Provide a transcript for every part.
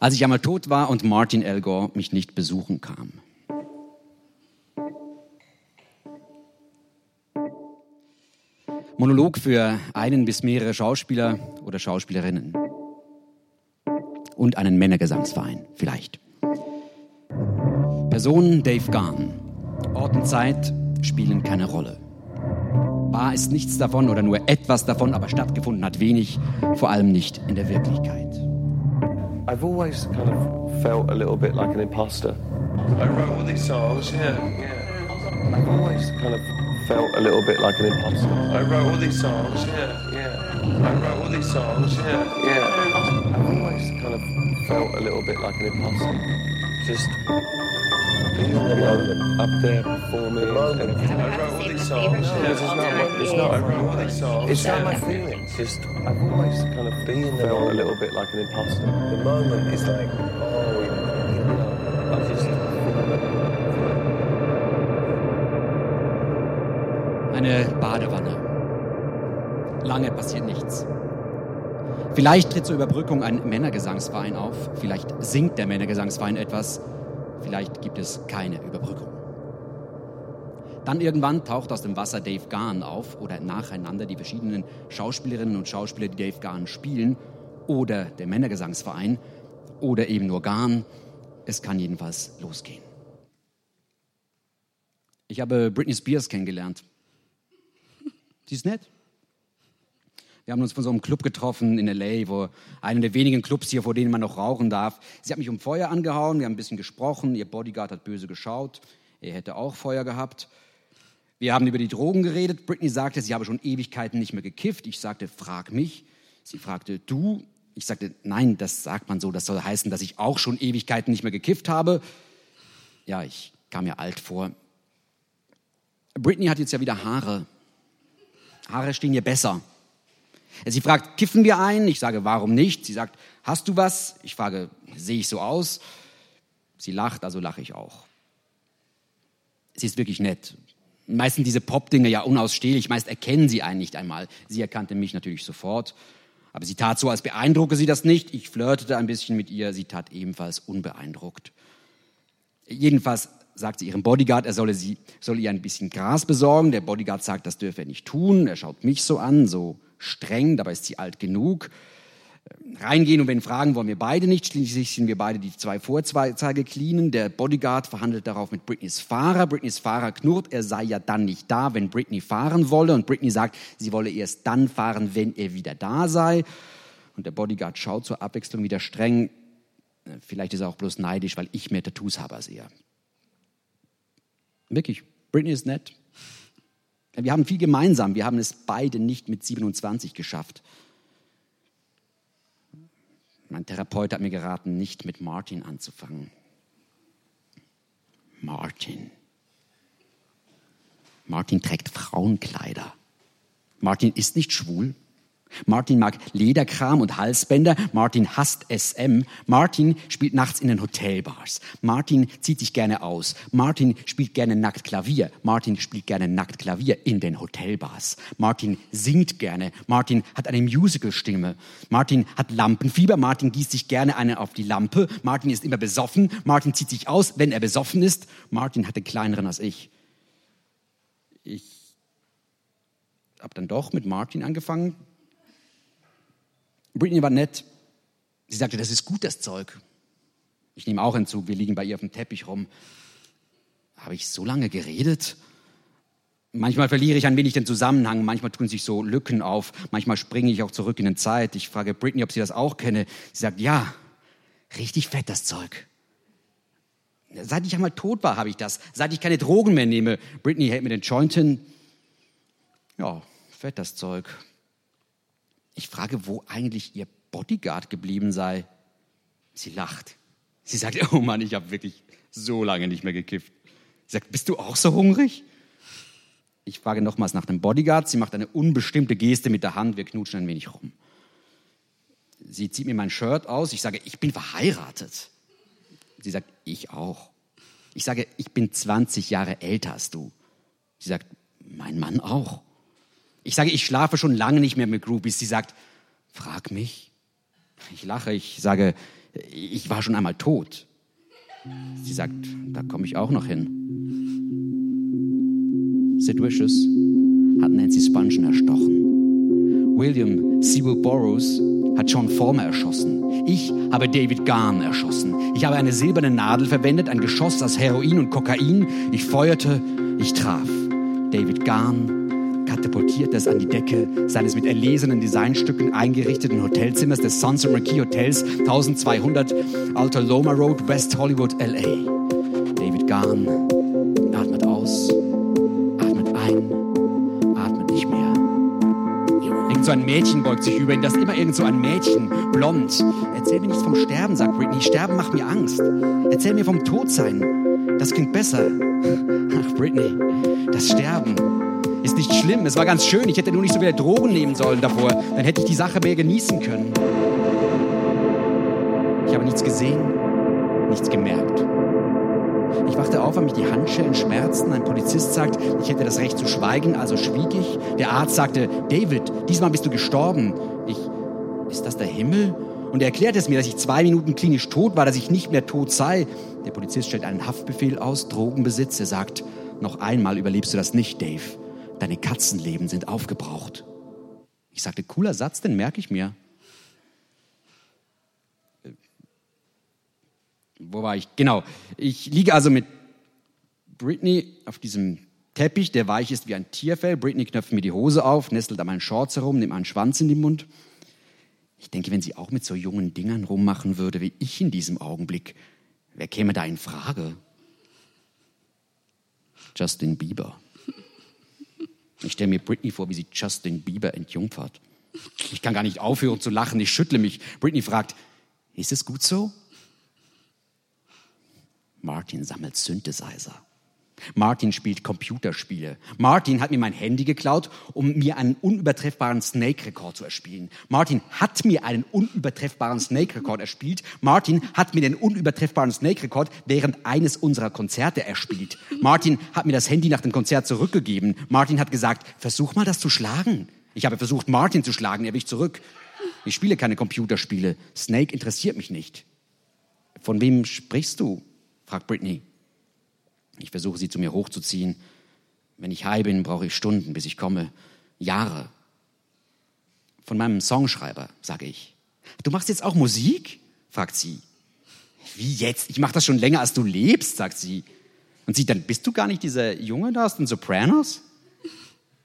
als ich einmal tot war und Martin Elgore mich nicht besuchen kam. Monolog für einen bis mehrere Schauspieler oder Schauspielerinnen. Und einen Männergesangsverein, vielleicht. Person Dave Garn. Ort und Zeit spielen keine Rolle. Wahr ist nichts davon oder nur etwas davon, aber stattgefunden hat wenig, vor allem nicht in der Wirklichkeit. I've always kind of felt a little bit like an imposter. I wrote all these songs, yeah, yeah. I've always kind of felt a little bit like an imposter. I wrote all these songs, yeah, yeah. I wrote all these songs, yeah, yeah. I've always kind of felt a little bit like an imposter. Just being you know, up there. The moment. And I wrote all these songs. It's not, it's not, I wrote all these songs. It's not my feelings. Just, I've always kind of been felt a little bit like an imposter. The moment is like, oh, you know, I just Eine Badewanne. Lange passiert nichts. Vielleicht tritt zur Überbrückung ein Männergesangsverein auf, vielleicht singt der Männergesangsverein etwas, vielleicht gibt es keine Überbrückung. Dann irgendwann taucht aus dem Wasser Dave Garn auf oder nacheinander die verschiedenen Schauspielerinnen und Schauspieler, die Dave Garn spielen, oder der Männergesangsverein oder eben nur Garn. Es kann jedenfalls losgehen. Ich habe Britney Spears kennengelernt. Sie ist nett. Wir haben uns von so einem Club getroffen in LA, wo einer der wenigen Clubs hier, vor denen man noch rauchen darf. Sie hat mich um Feuer angehauen, wir haben ein bisschen gesprochen. Ihr Bodyguard hat böse geschaut. Er hätte auch Feuer gehabt. Wir haben über die Drogen geredet. Britney sagte, sie habe schon Ewigkeiten nicht mehr gekifft. Ich sagte, frag mich. Sie fragte, du? Ich sagte, nein, das sagt man so. Das soll heißen, dass ich auch schon Ewigkeiten nicht mehr gekifft habe. Ja, ich kam mir alt vor. Britney hat jetzt ja wieder Haare. Haare stehen ihr besser. Sie fragt, kiffen wir ein? Ich sage, warum nicht? Sie sagt, hast du was? Ich frage, sehe ich so aus? Sie lacht, also lache ich auch. Sie ist wirklich nett. Meistens diese Pop-Dinge ja unausstehlich, meist erkennen sie einen nicht einmal. Sie erkannte mich natürlich sofort. Aber sie tat so, als beeindrucke sie das nicht. Ich flirtete ein bisschen mit ihr, sie tat ebenfalls unbeeindruckt. Jedenfalls sagt sie ihrem Bodyguard, er solle, sie, solle ihr ein bisschen Gras besorgen. Der Bodyguard sagt, das dürfe er nicht tun. Er schaut mich so an, so streng, dabei ist sie alt genug. Reingehen und wenn fragen, wollen wir beide nicht. Schließlich sind wir beide die zwei Vorzeige cleanen. Der Bodyguard verhandelt darauf mit Britneys Fahrer. Britneys Fahrer knurrt, er sei ja dann nicht da, wenn Britney fahren wolle. Und Britney sagt, sie wolle erst dann fahren, wenn er wieder da sei. Und der Bodyguard schaut zur Abwechslung wieder streng. Vielleicht ist er auch bloß neidisch, weil ich mehr Tattoos habe als er. Wirklich, Britney ist nett. Wir haben viel gemeinsam. Wir haben es beide nicht mit 27 geschafft. Mein Therapeut hat mir geraten, nicht mit Martin anzufangen. Martin. Martin trägt Frauenkleider. Martin ist nicht schwul. Martin mag Lederkram und Halsbänder. Martin hasst SM. Martin spielt nachts in den Hotelbars. Martin zieht sich gerne aus. Martin spielt gerne nackt Klavier. Martin spielt gerne nackt Klavier in den Hotelbars. Martin singt gerne. Martin hat eine Musicalstimme. Martin hat Lampenfieber. Martin gießt sich gerne einen auf die Lampe. Martin ist immer besoffen. Martin zieht sich aus, wenn er besoffen ist. Martin hat den kleineren als ich. Ich habe dann doch mit Martin angefangen, Britney war nett. Sie sagte, das ist gut, das Zeug. Ich nehme auch hinzu, wir liegen bei ihr auf dem Teppich rum. Habe ich so lange geredet? Manchmal verliere ich ein wenig den Zusammenhang, manchmal tun sich so Lücken auf, manchmal springe ich auch zurück in den Zeit. Ich frage Britney, ob sie das auch kenne. Sie sagt, ja, richtig fett das Zeug. Seit ich einmal tot war, habe ich das. Seit ich keine Drogen mehr nehme. Britney hält mir den Joint hin. Ja, fett das Zeug. Ich frage, wo eigentlich ihr Bodyguard geblieben sei. Sie lacht. Sie sagt, oh Mann, ich habe wirklich so lange nicht mehr gekifft. Sie sagt, bist du auch so hungrig? Ich frage nochmals nach dem Bodyguard. Sie macht eine unbestimmte Geste mit der Hand. Wir knutschen ein wenig rum. Sie zieht mir mein Shirt aus. Ich sage, ich bin verheiratet. Sie sagt, ich auch. Ich sage, ich bin 20 Jahre älter als du. Sie sagt, mein Mann auch. Ich sage, ich schlafe schon lange nicht mehr mit Groupies. Sie sagt, frag mich. Ich lache, ich sage, Ich war schon einmal tot. Sie sagt, da komme ich auch noch hin. Sid Vicious hat Nancy Spungen erstochen. William Sewell Burroughs hat John Former erschossen. Ich habe David Garn erschossen. Ich habe eine silberne Nadel verwendet, ein Geschoss aus Heroin und Kokain. Ich feuerte, ich traf. David Garn katapultierte es an die Decke seines mit erlesenen Designstücken eingerichteten Hotelzimmers des Sunset Marquis Hotels 1200 Alter Loma Road, West Hollywood, LA. David Garn atmet aus, atmet ein, atmet nicht mehr. Irgend so ein Mädchen beugt sich über ihn, das immer irgend so ein Mädchen, blond. Erzähl mir nichts vom Sterben, sagt Britney. Sterben macht mir Angst. Erzähl mir vom Todsein. Das klingt besser. Ach, Britney, das Sterben ist nicht schlimm. Es war ganz schön. Ich hätte nur nicht so viele Drogen nehmen sollen davor. Dann hätte ich die Sache mehr genießen können. Ich habe nichts gesehen, nichts gemerkt. Ich wachte auf, weil mich die Handschellen schmerzten. Ein Polizist sagt, ich hätte das Recht zu schweigen, also schwieg ich. Der Arzt sagte, David, diesmal bist du gestorben. Ich, ist das der Himmel? Und er erklärte es mir, dass ich zwei Minuten klinisch tot war, dass ich nicht mehr tot sei. Der Polizist stellt einen Haftbefehl aus, Drogenbesitz. Er sagt, noch einmal überlebst du das nicht, Dave. Deine Katzenleben sind aufgebraucht. Ich sagte, cooler Satz, den merke ich mir. wo war ich? Genau. Ich liege also mit Britney auf diesem Teppich, der weich ist wie ein Tierfell. Britney knöpft mir die Hose auf, nestelt an meinen Shorts herum, nimmt einen Schwanz in den Mund. Ich denke, wenn sie auch mit so jungen Dingern rummachen würde wie ich in diesem Augenblick, wer käme da in Frage? Justin Bieber. Ich stelle mir Britney vor, wie sie Justin Bieber entjungfert. Ich kann gar nicht aufhören zu lachen, ich schüttle mich. Britney fragt, ist es gut so? Martin sammelt Synthesizer. Martin spielt Computerspiele. Martin hat mir mein Handy geklaut, um mir einen unübertreffbaren Snake-Rekord zu erspielen. Martin hat mir einen unübertreffbaren Snake-Rekord erspielt. Martin hat mir den unübertreffbaren Snake-Rekord während eines unserer Konzerte erspielt. Martin hat mir das Handy nach dem Konzert zurückgegeben. Martin hat gesagt, versuch mal das zu schlagen. Ich habe versucht, Martin zu schlagen, er wich zurück. Ich spiele keine Computerspiele. Snake interessiert mich nicht. Von wem sprichst du? fragt Britney. Ich versuche sie zu mir hochzuziehen. Wenn ich high bin, brauche ich Stunden, bis ich komme. Jahre. Von meinem Songschreiber, sage ich. Du machst jetzt auch Musik? fragt sie. Wie jetzt? Ich mache das schon länger, als du lebst, sagt sie. Und sie, dann bist du gar nicht dieser Junge da aus den Sopranos?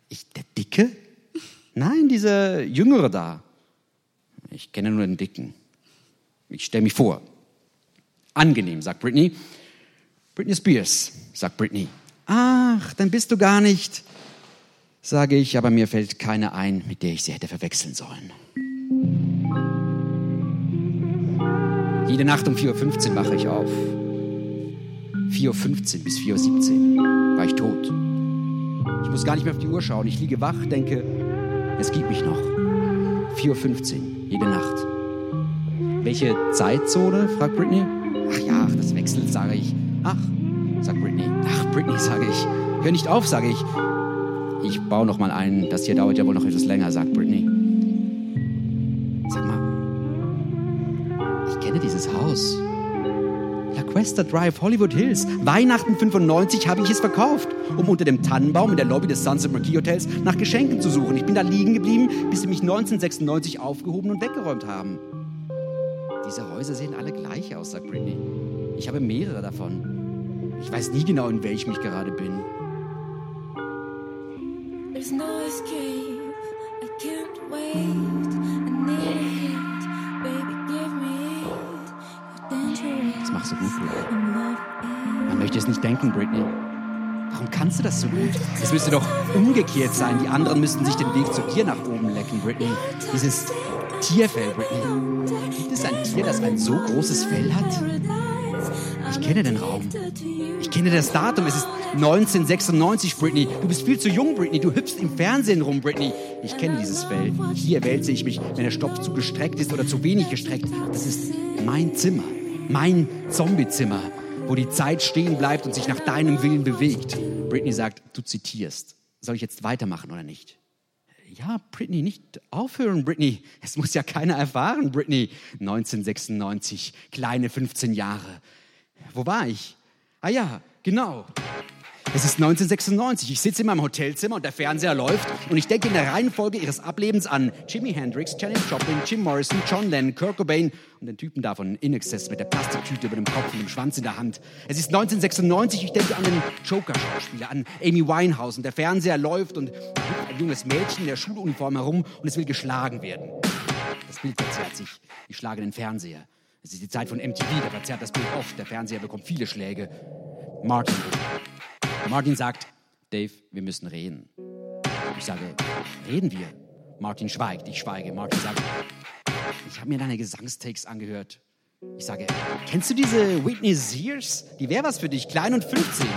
Ich, der Dicke? Nein, dieser Jüngere da. Ich kenne nur den Dicken. Ich stelle mich vor. Angenehm, sagt Britney. Britney Spears, sagt Britney. Ach, dann bist du gar nicht, sage ich, aber mir fällt keine ein, mit der ich sie hätte verwechseln sollen. Jede Nacht um 4.15 Uhr wache ich auf. 4.15 Uhr bis 4.17 Uhr war ich tot. Ich muss gar nicht mehr auf die Uhr schauen. Ich liege wach, denke, es gibt mich noch. 4.15 Uhr, jede Nacht. Welche Zeitzone? fragt Britney. Ach ja, das wechselt, sage ich. Ach, sagt Britney. Ach, Britney, sage ich. Hör nicht auf, sage ich. Ich baue noch mal ein. Das hier dauert ja wohl noch etwas länger, sagt Britney. Sag mal, ich kenne dieses Haus. La Cuesta Drive, Hollywood Hills. Weihnachten 95 habe ich es verkauft, um unter dem Tannenbaum in der Lobby des Sunset Marquis Hotels nach Geschenken zu suchen. Ich bin da liegen geblieben, bis sie mich 1996 aufgehoben und weggeräumt haben. Diese Häuser sehen alle gleich aus, sagt Britney. Ich habe mehrere davon. Ich weiß nie genau, in welchem ich gerade bin. There's no escape. I can't wait. I need it. Baby, give me it. You're dangerous. Das machst du gut, Britney. Man möchte es nicht denken, Britney. Warum kannst du das so gut? Es müsste doch umgekehrt sein. Die anderen müssten sich den Weg zu dir nach oben lecken, Britney. Dieses Tierfell, Britney. Gibt es ein Tier, das ein so großes Fell hat? Ich kenne den Raum. Ich kenne das Datum. Es ist 1996, Britney. Du bist viel zu jung, Britney. Du hüpfst im Fernsehen rum, Britney. Ich kenne dieses Fell. Hier wälze ich mich, wenn der Stoff zu gestreckt ist oder zu wenig gestreckt. Das ist mein Zimmer. Mein Zombiezimmer, wo die Zeit stehen bleibt und sich nach deinem Willen bewegt. Britney sagt, du zitierst. Soll ich jetzt weitermachen oder nicht? ja, Britney, nicht aufhören, Britney. Es muss ja keiner erfahren, Britney. 1996, kleine 15 Jahre. Wo war ich? Ah ja, genau. Es ist 1996. Ich sitze in meinem Hotelzimmer und der Fernseher läuft und ich denke in der Reihenfolge ihres Ablebens an Jimi Hendrix, Janis Joplin, Jim Morrison, John Lennon, Kurt Cobain und den Typen da von In Excess mit der Plastiktüte über dem Kopf und dem Schwanz in der Hand. Es ist 1996. Ich denke an den Joker-Schauspieler, an Amy Winehouse und der Fernseher läuft und ein junges Mädchen in der Schuluniform herum und es will geschlagen werden. Das Bild verzerrt sich. Ich schlage den Fernseher. Es ist die Zeit von MTV, da verzerrt das Bild oft. Der Fernseher bekommt viele Schläge. Martin. Martin sagt, Dave, wir müssen reden. Ich sage, reden wir? Martin schweigt, ich schweige. Martin sagt, ich habe mir deine Gesangstakes angehört. Ich sage, kennst du diese Whitney Sears? Die wäre was für dich, klein und 15.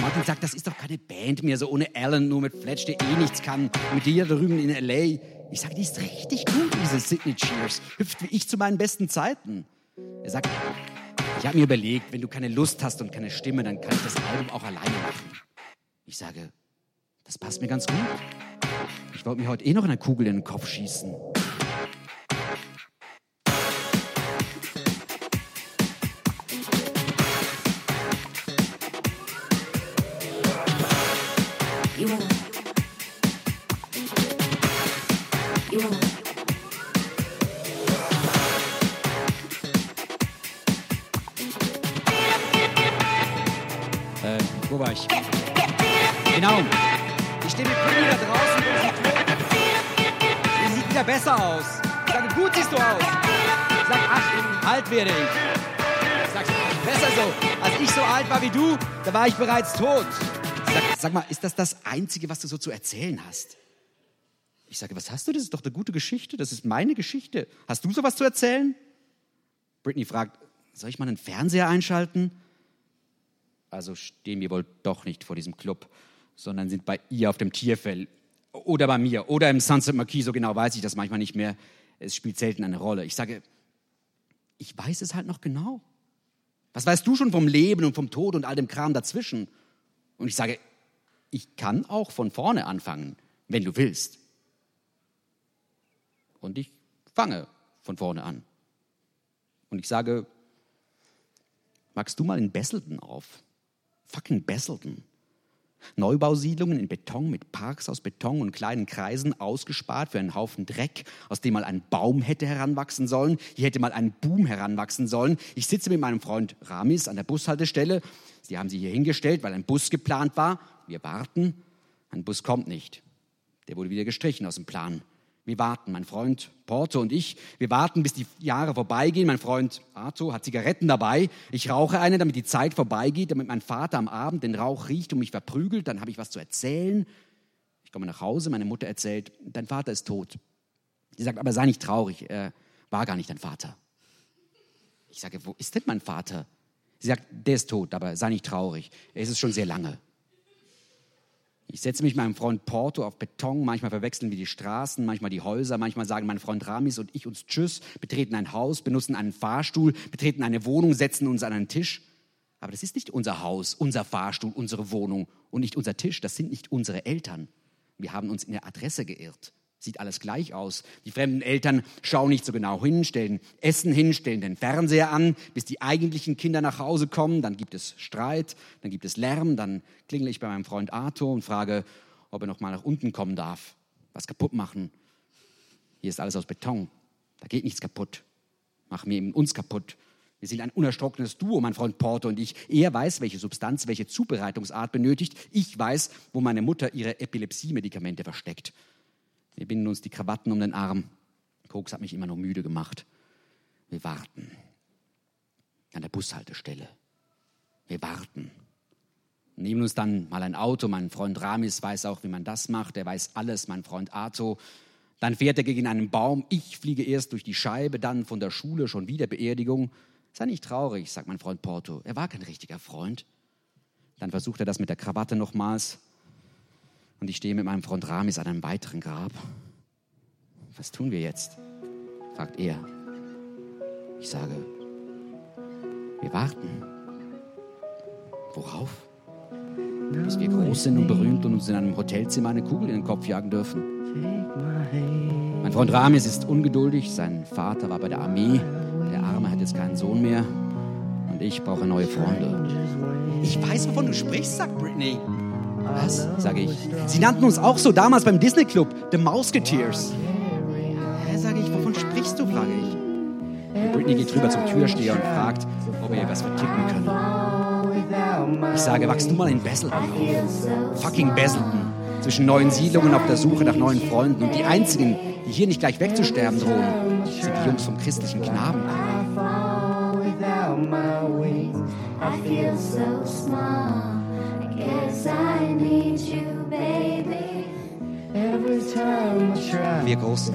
Martin sagt, das ist doch keine Band mehr, so ohne Alan, nur mit Fletch, der eh nichts kann. Mit dir da drüben in L.A. Ich sage, die ist richtig gut, diese Sydney Cheers. Hüpft wie ich zu meinen besten Zeiten. Er sagt, ich habe mir überlegt, wenn du keine Lust hast und keine Stimme, dann kann ich das Album auch alleine machen. Ich sage, das passt mir ganz gut. Ich wollte mir heute eh noch eine Kugel in den Kopf schießen. Ich? Genau. Ich stehe mit Britney da draußen Sie sieht wieder besser aus. Ich sage, gut siehst du aus. Ich sage, ach, alt werde ich. Ich sage, besser so. Als ich so alt war wie du, da war ich bereits tot. Ich sag, sag mal, ist das das Einzige, was du so zu erzählen hast? Ich sage, was hast du? Das ist doch eine gute Geschichte. Das ist meine Geschichte. Hast du sowas zu erzählen? Britney fragt, soll ich mal einen Fernseher einschalten? Also stehen wir wohl doch nicht vor diesem Club, sondern sind bei ihr auf dem Tierfell. Oder bei mir. Oder im Sunset Marquis, so genau weiß ich das manchmal nicht mehr. Es spielt selten eine Rolle. Ich sage, ich weiß es halt noch genau. Was weißt du schon vom Leben und vom Tod und all dem Kram dazwischen? Und ich sage, ich kann auch von vorne anfangen, wenn du willst. Und ich fange von vorne an. Und ich sage, magst du mal in Besselton auf? Fucking Besselton. Neubausiedlungen in Beton mit Parks aus Beton und kleinen Kreisen ausgespart für einen Haufen Dreck, aus dem mal ein Baum hätte heranwachsen sollen. Hier hätte mal ein Boom heranwachsen sollen. Ich sitze mit meinem Freund Ramis an der Bushaltestelle. Sie haben sie hier hingestellt, weil ein Bus geplant war. Wir warten. Ein Bus kommt nicht. Der wurde wieder gestrichen aus dem Plan. Wir warten, mein Freund Porto und ich, wir warten, bis die Jahre vorbeigehen. Mein Freund Arto hat Zigaretten dabei. Ich rauche eine, damit die Zeit vorbeigeht, damit mein Vater am Abend den Rauch riecht und mich verprügelt. Dann habe ich was zu erzählen. Ich komme nach Hause, meine Mutter erzählt, dein Vater ist tot. Sie sagt, aber sei nicht traurig, er war gar nicht dein Vater. Ich sage, wo ist denn mein Vater? Sie sagt, der ist tot, aber sei nicht traurig. Er ist es schon sehr lange. Ich setze mich meinem Freund Porto auf Beton. Manchmal verwechseln wir die Straßen, manchmal die Häuser. Manchmal sagen mein Freund Ramis und ich uns Tschüss, betreten ein Haus, benutzen einen Fahrstuhl, betreten eine Wohnung, setzen uns an einen Tisch. Aber das ist nicht unser Haus, unser Fahrstuhl, unsere Wohnung und nicht unser Tisch. Das sind nicht unsere Eltern. Wir haben uns in der Adresse geirrt. Sieht alles gleich aus. Die fremden Eltern schauen nicht so genau hin, stellen Essen hin, stellen den Fernseher an, bis die eigentlichen Kinder nach Hause kommen. Dann gibt es Streit, dann gibt es Lärm. Dann klingel ich bei meinem Freund Arthur und frage, ob er noch mal nach unten kommen darf. Was kaputt machen. Hier ist alles aus Beton. Da geht nichts kaputt. Mach mir eben uns kaputt. Wir sind ein unerschrockenes Duo, mein Freund Porter und ich. Er weiß, welche Substanz, welche Zubereitungsart benötigt. Ich weiß, wo meine Mutter ihre Epilepsie-Medikamente versteckt. Wir binden uns die Krawatten um den Arm. Koks hat mich immer noch müde gemacht. Wir warten. An der Bushaltestelle. Wir warten. Nehmen uns dann mal ein Auto. Mein Freund Ramis weiß auch, wie man das macht. Er weiß alles. Mein Freund Arto. Dann fährt er gegen einen Baum. Ich fliege erst durch die Scheibe, dann von der Schule schon wieder Beerdigung. Sei nicht traurig, sagt mein Freund Porto. Er war kein richtiger Freund. Dann versucht er das mit der Krawatte nochmals. Und ich stehe mit meinem Freund Ramis an einem weiteren Grab. Was tun wir jetzt? fragt er. Ich sage, wir warten. Worauf? Bis wir groß sind und berühmt und uns in einem Hotelzimmer eine Kugel in den Kopf jagen dürfen. Mein Freund Ramis ist ungeduldig. Sein Vater war bei der Armee. Der Arme hat jetzt keinen Sohn mehr. Und ich brauche neue Freunde. Ich weiß, wovon du sprichst, sagt Britney. Was? sage ich. Sie nannten uns auch so damals beim Disney Club, The Mouseketeers. Hä, sage ich, wovon sprichst du, frage ich. Britney geht rüber zum Türsteher und fragt, ob er ihr was verticken kann. Ich sage, wachst du mal in Basel auf? Fucking Baselton. Zwischen neuen Siedlungen auf der Suche nach neuen Freunden. Und die einzigen, die hier nicht gleich wegzusterben drohen, sind die Jungs vom christlichen Knaben. without my wings. I feel so small. Wir Großen,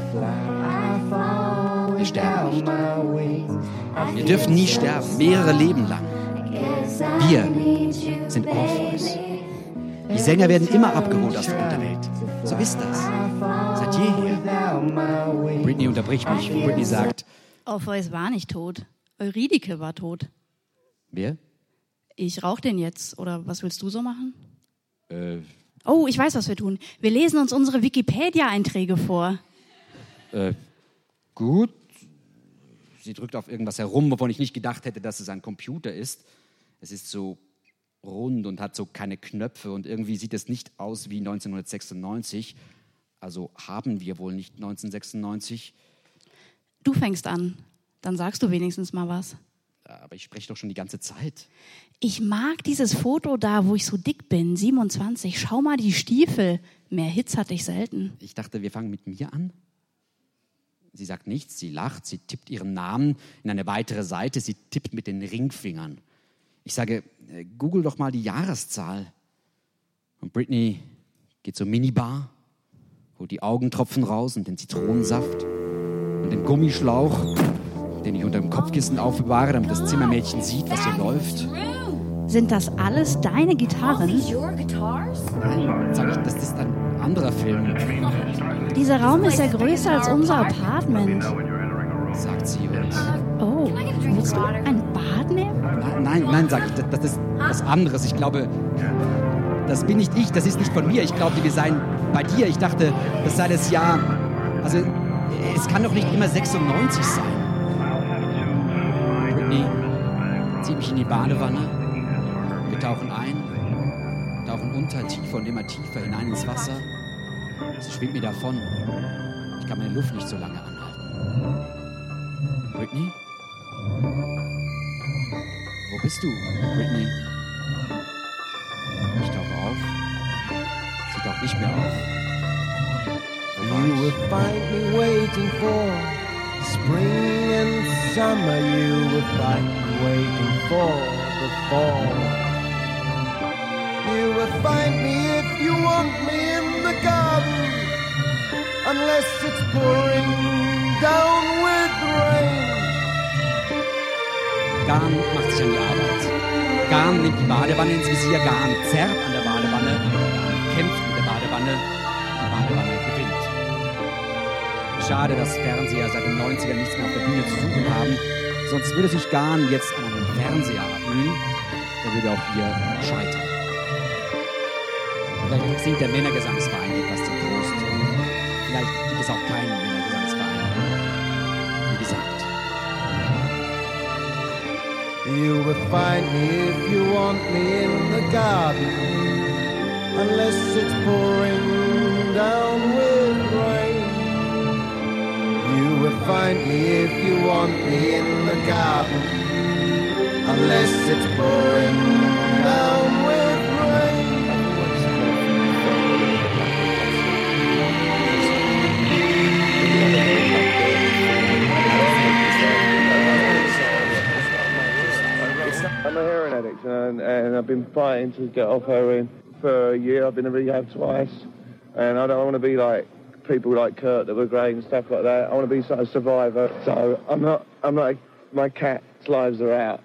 wir sterben nicht. my wings. I Wir dürfen nie sterben, mehrere Leben lang. guess I Wir need you, sind Orpheus. Die Sänger werden immer abgeholt aus der Unterwelt. So ist das. Seit jeher. without my wings. Britney unterbricht mich. Britney sagt, Orpheus war nicht tot. Eurydike war tot. wer? Ich rauch den jetzt. Oder was willst du so machen? Äh, Oh, ich weiß, was wir tun. Wir lesen uns unsere Wikipedia-Einträge vor. äh, gut. Sie drückt auf irgendwas herum, wovon ich nicht gedacht hätte, dass es ein Computer ist. Es ist so rund und hat so keine Knöpfe und irgendwie sieht es nicht aus wie 1996. Also haben wir wohl nicht 1996. Du fängst an. Dann sagst du wenigstens mal was. Aber ich spreche doch schon die ganze Zeit. Ich mag dieses Foto da, wo ich so dick bin, 27. Schau mal die Stiefel. Mehr Hits hatte ich selten. Ich dachte, wir fangen mit mir an. Sie sagt nichts, sie lacht, sie tippt ihren Namen in eine weitere Seite, sie tippt mit den Ringfingern. Ich sage, äh, google doch mal die Jahreszahl. Und Britney geht zur Minibar, holt die Augentropfen raus und den Zitronensaft und den Gummischlauch, den ich unter dem Kopfkissen aufbewahre, damit das Zimmermädchen sieht, was hier läuft. Sind das alles deine Gitarren? Sage ich, das ist ein anderer Film, Dieser Raum ist ja größer als unser Apartment. sagt sie. Und Oh, willst du ein Bad nehmen? Nein, nein, nein, sag ich, das, das ist was anderes. Ich glaube, das bin nicht ich, das ist nicht von mir. Ich glaube, wir seien bei dir. Ich dachte, das sei das Jahr. Also, es kann doch nicht immer 96 sein. Zieht mich in die Badewanne. Wir tauchen ein, tauchen unter, tiefer und immer tiefer hinein ins Wasser. Sie schwimmt mir davon. Ich kann meine Luft nicht so lange anhalten. Britney? Wo bist du, Britney? Ich tauche auf. Sie taucht nicht mehr auf. You ich? will find me waiting for spring and summer. You will find me waiting for the fall. You will find me if you want me in the garden, unless it's pouring down with rain. Garn macht sich an die Arbeit. Garn nimmt die Badewanne ins Visier, Garn zerrt an der Badewanne, Garn kämpft mit der Badewanne, die Badewanne gewinnt. Schade, dass Fernseher seit den 90ern nichts mehr auf der Bühne zu suchen haben. Sonst würde sich Garn jetzt an einen Fernseher abmühen, der würde auch hier scheitern. Vielleicht singt der Männergesangsverein etwas zum Trost. Vielleicht gibt es auch keinen Männergesangsverein. Wie gesagt, You will find me if you want me in the garden, unless it's pouring down with find me if you want me in the garden, unless it's pouring down with rain. I'm a heroin addict and, and I've been fighting to get off heroin for a year. I've been in rehab twice and I don't want to be like people like Kurt that were great and stuff like that. I want to be sort of survivor. So I'm not, I'm not, my cat's lives are out